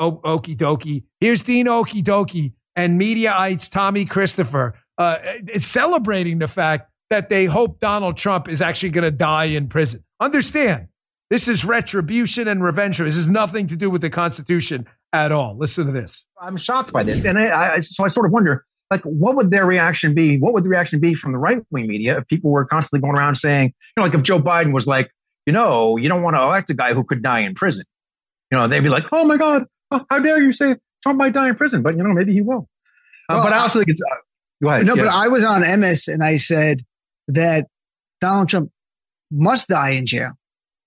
okie dokie. Here's Dean Okie dokie and Mediaite's Tommy Christopher uh, is celebrating the fact that they hope Donald Trump is actually going to die in prison. Understand, this is retribution and revenge. This has nothing to do with the Constitution at all. Listen to this. I'm shocked by this, and I, I, so I sort of wonder, like, what would their reaction be? What would the reaction be from the right wing media if people were constantly going around saying, you know, like if Joe Biden was like, you know, you don't want to elect a guy who could die in prison. You know, they'd be like, oh my God, how dare you say Trump might die in prison, but you know, maybe he will. Uh, well, but I also think it's uh, go ahead. No, yes. but I was on MS and I said that Donald Trump must die in jail.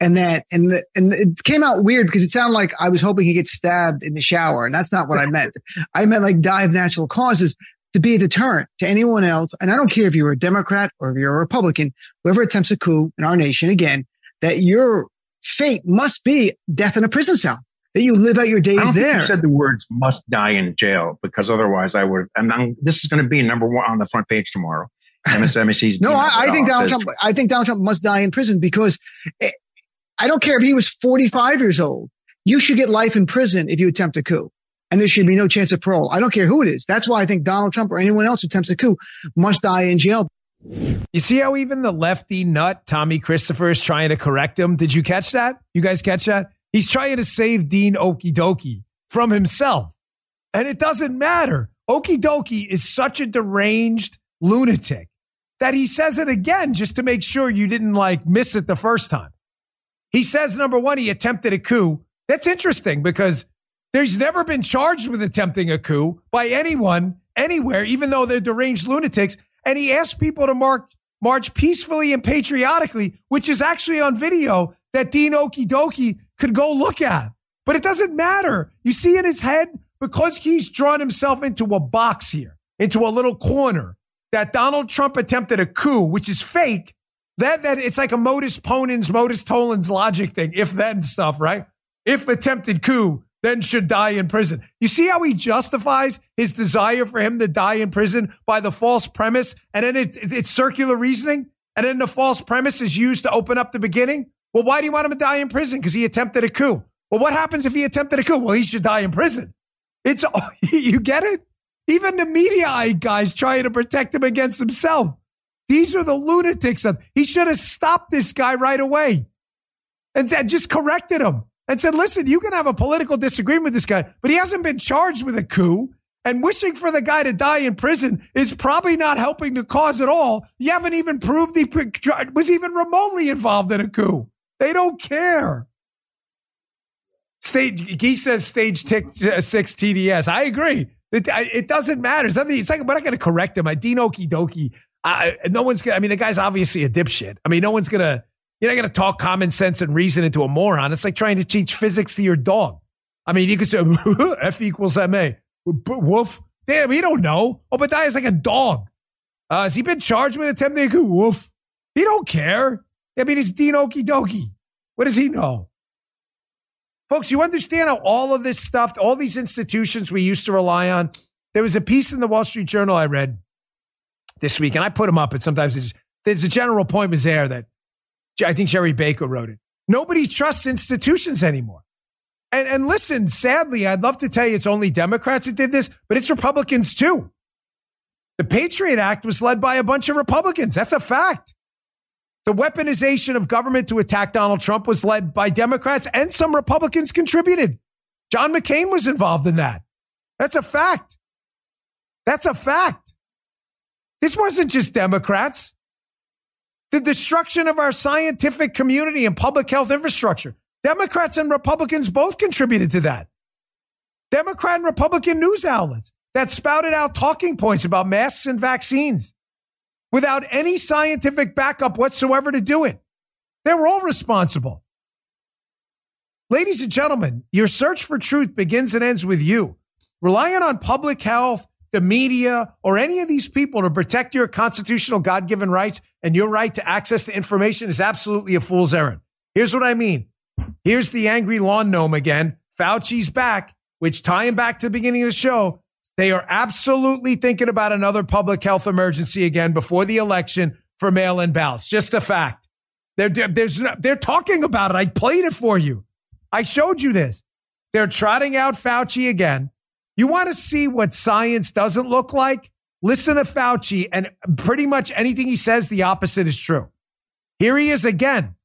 And that, and the, and it came out weird because it sounded like I was hoping he gets stabbed in the shower. And that's not what I meant. I meant like die of natural causes to be a deterrent to anyone else. And I don't care if you're a Democrat or if you're a Republican, whoever attempts a coup in our nation again, that your fate must be death in a prison cell that you live out your days I there. you said the words "must die in jail" because otherwise, I would. And I'm, this is going to be number one on the front page tomorrow. MSNBC's. (laughs) no, I, I think Donald Trump. I think Donald Trump must die in prison because it, I don't care if he was 45 years old. You should get life in prison if you attempt a coup. And there should be no chance of parole. I don't care who it is. That's why I think Donald Trump or anyone else who attempts a coup must die in jail. You see how even the lefty nut, Tommy Christopher, is trying to correct him? Did you catch that? You guys catch that? He's trying to save Dean Okie Dokie from himself. And it doesn't matter. Okie Dokie is such a deranged lunatic that he says it again just to make sure you didn't like miss it the first time. He says, number one, he attempted a coup. That's interesting because there's never been charged with attempting a coup by anyone anywhere, even though they're deranged lunatics. And he asked people to mark, march peacefully and patriotically, which is actually on video that Dean Okie Dokie could go look at. But it doesn't matter. You see in his head, because he's drawn himself into a box here, into a little corner, that Donald Trump attempted a coup, which is fake. That that it's like a modus ponens, modus tollens logic thing, if then stuff, right? if attempted coup, then should die in prison. You see how he justifies his desire for him to die in prison by the false premise, and then it, it, it's circular reasoning, and then the false premise is used to open up the beginning. Well, why do you want him to die in prison? Because he attempted a coup. Well, what happens if he attempted a coup? Well, he should die in prison. It's (laughs) you get it. Even the media guys trying to protect him against himself. These are the lunatics. Of, he should have stopped this guy right away and, just corrected him and said, listen, you can have a political disagreement with this guy, but he hasn't been charged with a coup. And wishing for the guy to die in prison is probably not helping the cause at all. You haven't even proved he was even remotely involved in a coup. They don't care. Stage, he says stage tick, uh, six TDS. I agree. It, it doesn't matter. It's, nothing, it's like, we're not going to correct him. I Dean Okie dokie. I, no one's going to, I mean, the guy's obviously a dipshit. I mean, no one's going to, you're not going to talk common sense and reason into a moron. It's like trying to teach physics to your dog. I mean, you could say (laughs) F equals MA. Woof. Damn, you don't know. Obadiah's like a dog. Uh, has he been charged with attempting to woof? He don't care. I mean, it's Dean Okie dokie. What does he know? Folks, you understand how all of this stuff, all these institutions we used to rely on. There was a piece in the Wall Street Journal I read this week, and I put them up, and sometimes just, there's a general point was there that I think Jerry Baker wrote it. Nobody trusts institutions anymore. And, and listen, sadly, I'd love to tell you it's only Democrats that did this, but it's Republicans too. The Patriot Act was led by a bunch of Republicans. That's a fact. The weaponization of government to attack Donald Trump was led by Democrats and some Republicans contributed. John McCain was involved in that. That's a fact. That's a fact. This wasn't just Democrats. The destruction of our scientific community and public health infrastructure. Democrats and Republicans both contributed to that. Democrat and Republican news outlets that spouted out talking points about masks and vaccines without any scientific backup whatsoever to do it. They were all responsible. Ladies and gentlemen, your search for truth begins and ends with you. Relying on public health, the media, or any of these people to protect your constitutional God given rights and your right to access to information is absolutely a fool's errand. Here's what I mean. Here's the angry lawn gnome again. Fauci's back, which tying back to the beginning of the show, they are absolutely thinking about another public health emergency again before the election for mail in ballots. Just a fact. They're, there's, they're talking about it. I played it for you. I showed you this. They're trotting out Fauci again. You want to see what science doesn't look like? Listen to Fauci, and pretty much anything he says, the opposite is true. Here he is again.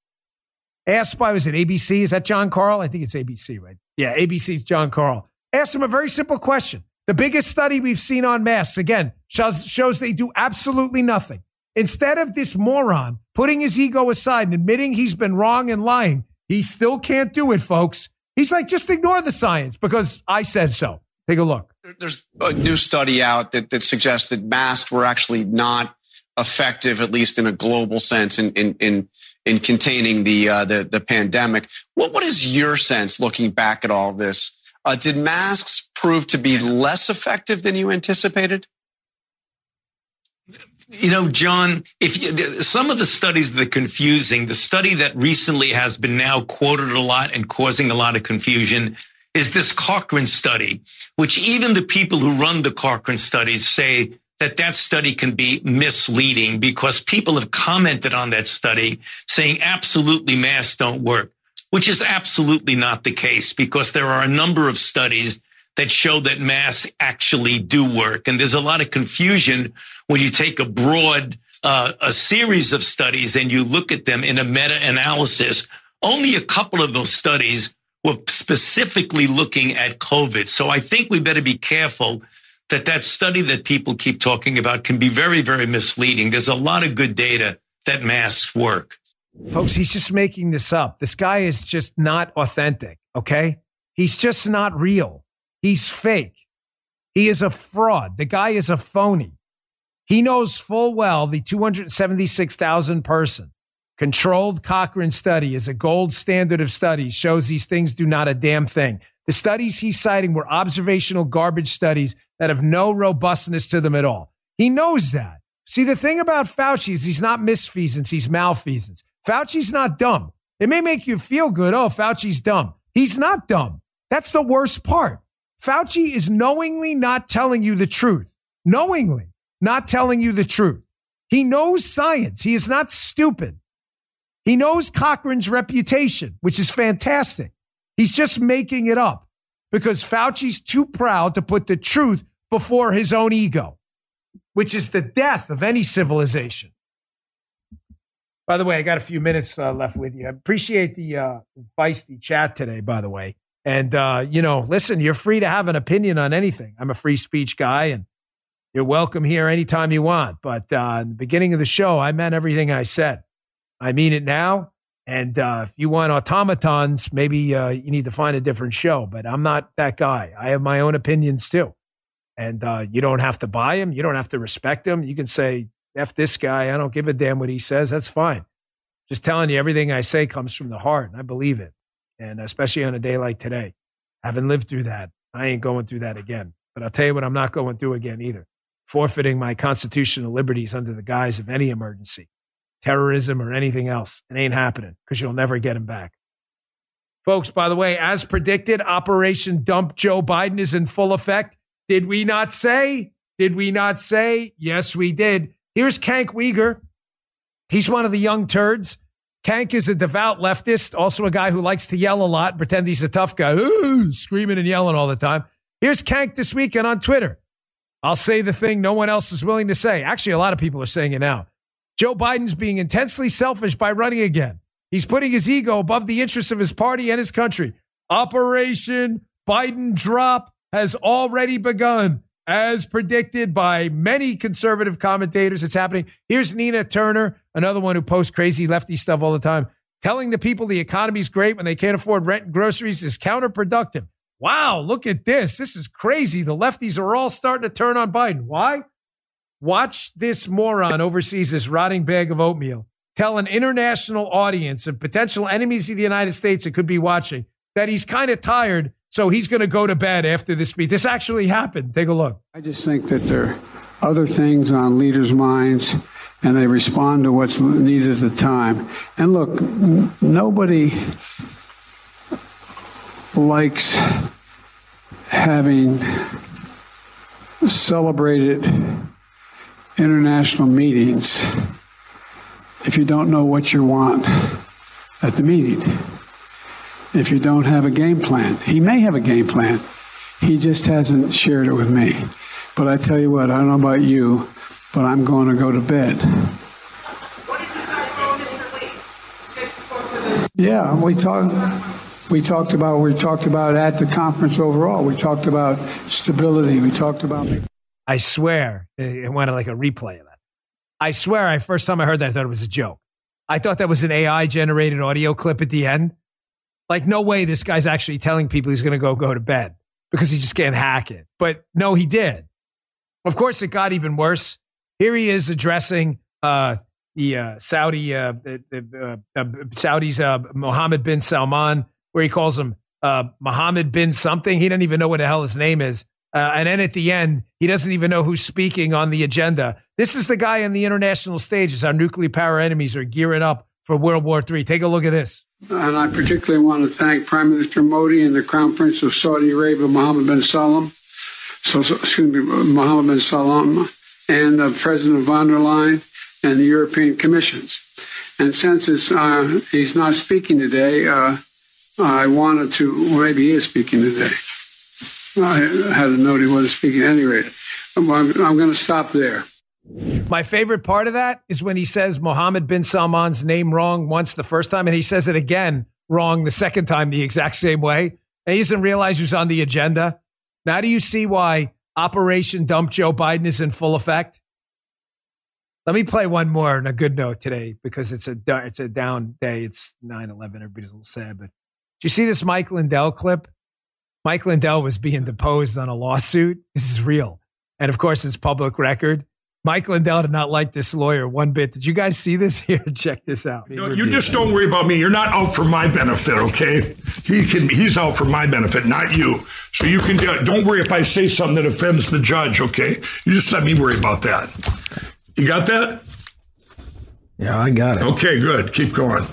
Asked by, was it ABC? Is that Jon Karl? I think it's ABC, right? Yeah, ABC's Jon Karl. Asked him a very simple question. The biggest study we've seen on masks, again, shows, shows they do absolutely nothing. Instead of this moron putting his ego aside and admitting he's been wrong and lying, he still can't do it, folks. He's like, just ignore the science because I said so. Take a look. There's a new study out that, that suggests that masks were actually not effective, at least in a global sense, in in in, in containing the, uh, the the pandemic. What what is your sense looking back at all this? Uh, did masks prove to be less effective than you anticipated? You know, John, if you, some of the studies that are confusing, the study that recently has been now quoted a lot and causing a lot of confusion is this Cochrane study, which even the people who run the Cochrane studies say that that study can be misleading because people have commented on that study saying absolutely masks don't work which is absolutely not the case because there are a number of studies that show that masks actually do work. And there's a lot of confusion when you take a broad, uh, a series of studies and you look at them in a meta analysis. Only a couple of those studies were specifically looking at COVID. So I think we better be careful that that study that people keep talking about can be very, very misleading. There's a lot of good data that masks work. Folks, he's just making this up. This guy is just not authentic. Okay. He's just not real. He's fake. He is a fraud. The guy is a phony. He knows full well the 276,000 person controlled Cochrane study is a gold standard of studies, shows these things do not a damn thing. The studies he's citing were observational garbage studies that have no robustness to them at all. He knows that. See, the thing about Fauci is he's not misfeasance, he's malfeasance. Fauci's not dumb. It may make you feel good. Oh, Fauci's dumb. He's not dumb. That's the worst part. Fauci is knowingly not telling you the truth, knowingly not telling you the truth. He knows science. He is not stupid. He knows Cochrane's reputation, which is fantastic. He's just making it up because Fauci's too proud to put the truth before his own ego, which is the death of any civilization. By the way, I got a few minutes uh, left with you. I appreciate the uh, feisty chat today, by the way. And, uh, you know, listen, you're free to have an opinion on anything. I'm a free speech guy and you're welcome here anytime you want. But uh, in the beginning of the show, I meant everything I said. I mean it now. And uh, if you want automatons, maybe uh, you need to find a different show. But I'm not that guy. I have my own opinions too. And uh, you don't have to buy them. You don't have to respect them. You can say, F this guy. I don't give a damn what he says. That's fine. Just telling you everything I say comes from the heart. And I believe it. And especially on a day like today, having lived through that, I ain't going through that again. But I'll tell you what, I'm not going through again either. Forfeiting my constitutional liberties under the guise of any emergency, terrorism, or anything else. It ain't happening because you'll never get him back. Folks, by the way, as predicted, Operation Dump Joe Biden is in full effect. Did we not say? Did we not say? Yes, we did. Here's Cenk Uygur. He's one of the young turds. Cenk is a devout leftist, also a guy who likes to yell a lot, pretend he's a tough guy, Ooh, screaming and yelling all the time. Here's Cenk this weekend on Twitter. I'll say the thing no one else is willing to say. Actually, a lot of people are saying it now. Joe Biden's being intensely selfish by running again. He's putting his ego above the interests of his party and his country. Operation Biden drop has already begun as predicted by many conservative commentators. It's happening. Here's Nina Turner, another one who posts crazy lefty stuff all the time. Telling the people the economy's great when they can't afford rent and groceries is counterproductive. Wow, look at this. This is crazy. The lefties are all starting to turn on Biden. Why? Watch this moron overseas this rotting bag of oatmeal tell an international audience of potential enemies of the United States that could be watching that he's kind of tired so he's going to go to bed after this speech. This actually happened. Take a look. I just think that there are other things on leaders' minds and they respond to what's needed at the time. And look, n- nobody likes having celebrated international meetings if you don't know what you want at the meeting if you don't have a game plan. He may have a game plan. He just hasn't shared it with me. But I tell you what, I don't know about you, but I'm going to go to bed. Yeah, we talked. We talked about. We talked about at the conference overall. We talked about stability. We talked about. I swear, it went like a replay of that. I swear, I first time I heard that, I thought it was a joke. I thought that was an AI generated audio clip at the end. Like, no way this guy's actually telling people he's going to go go to bed because he just can't hack it. But no, he did. Of course, it got even worse. Here he is addressing uh, the uh, Saudi uh, uh, uh Saudis uh, Mohammed bin Salman, where he calls him Mohammed bin something. He doesn't even know what the hell his name is. and then at the end, he doesn't even know who's speaking on the agenda. This is the guy on the international stage as our nuclear power enemies are gearing up for World War III. Take a look at this. And I particularly want to thank Prime Minister Modi and the Crown Prince of Saudi Arabia, Mohammed bin Salman, so, excuse me, Mohammed bin Salman, and uh, President von der Leyen and the European Commissions. And since uh, he's not speaking today, uh, I wanted to, maybe he is speaking today. I had a note he wasn't speaking at any rate. I'm, I'm going to stop there. My favorite part of that is when he says Mohammed bin Salman's name wrong once the first time, and he says it again wrong the second time the exact same way. And he doesn't realize who's on the agenda. Now, do you see why Operation Dump Joe Biden is in full effect? Let me play one more on a good note today because it's a it's a down day. It's 9-11. Everybody's a little sad. But do you see this Mike Lindell clip? Mike Lindell was being deposed on a lawsuit. This is real. And of course, it's public record. Mike Lindell did not like this lawyer one bit. Did you guys see this? (laughs) Here, check this out. No, you just don't worry about me. You're not out for my benefit, okay? He can. He's out for my benefit, not you. So you can uh, don't worry if I say something that offends the judge, okay? You just let me worry about that. You got that? Yeah, I got it. Okay, good. Keep going.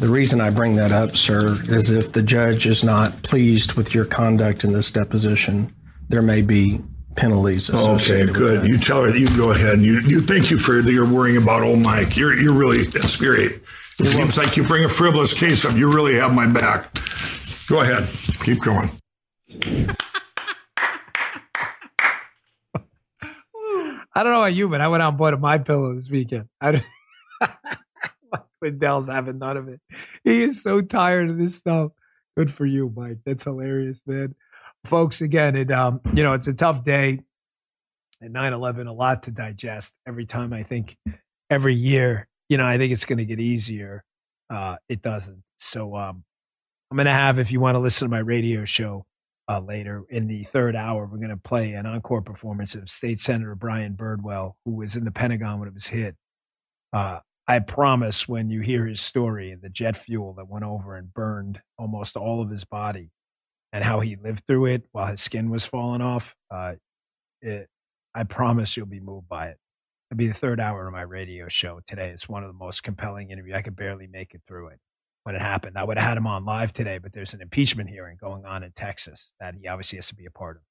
the reason I bring that up, sir, is if the judge is not pleased with your conduct in this deposition, there may be penalties. Okay, associated with good. You tell her. You go ahead. And you, you thank you for that you're worrying about old Mike. You're you're really that's great. It seems like you bring a frivolous case up. You really have my back. Go ahead. Keep going. (laughs) I don't know about you, but I went out and bought a my pillow this weekend. (laughs) I don't- (laughs) Lindell's having none of it. He is so tired of this stuff. Good for you, Mike. That's hilarious, man. Folks, again, it um, you know, it's a tough day at 9-11, a lot to digest. Every time I think every year, you know, I think it's gonna get easier. Uh, it doesn't. So um I'm gonna have, if you want to listen to my radio show, uh, later in the third hour, we're going to play an encore performance of State Senator Brian Birdwell, who was in the Pentagon when it was hit. Uh, I promise when you hear his story and the jet fuel that went over and burned almost all of his body and how he lived through it while his skin was falling off, uh, it, I promise you'll be moved by it. It'll be the third hour of my radio show today. It's one of the most compelling interviews. I could barely make it through it when it happened. I would have had him on live today, but there's an impeachment hearing going on in Texas that he obviously has to be a part of.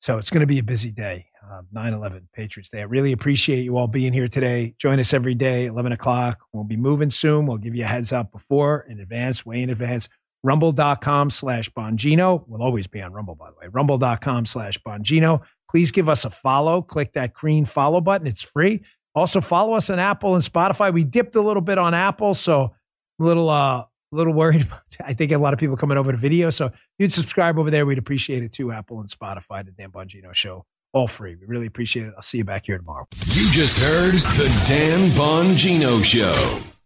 So it's going to be a busy day. Uh, 9-11 Patriots Day. I really appreciate you all being here today. Join us every day, 11 o'clock. We'll be moving soon. We'll give you a heads up before, in advance, way in advance. Rumble.com slash Bongino. We'll always be on Rumble, by the way. Rumble.com slash Bongino. Please give us a follow. Click that green follow button. It's free. Also follow us on Apple and Spotify. We dipped a little bit on Apple, so I'm a little uh a little worried about (laughs) I think a lot of people coming over to video. So you'd subscribe over there, we'd appreciate it too. Apple and Spotify, the Dan Bongino show. All free. We really appreciate it. I'll see you back here tomorrow. You just heard the Dan Bongino Show.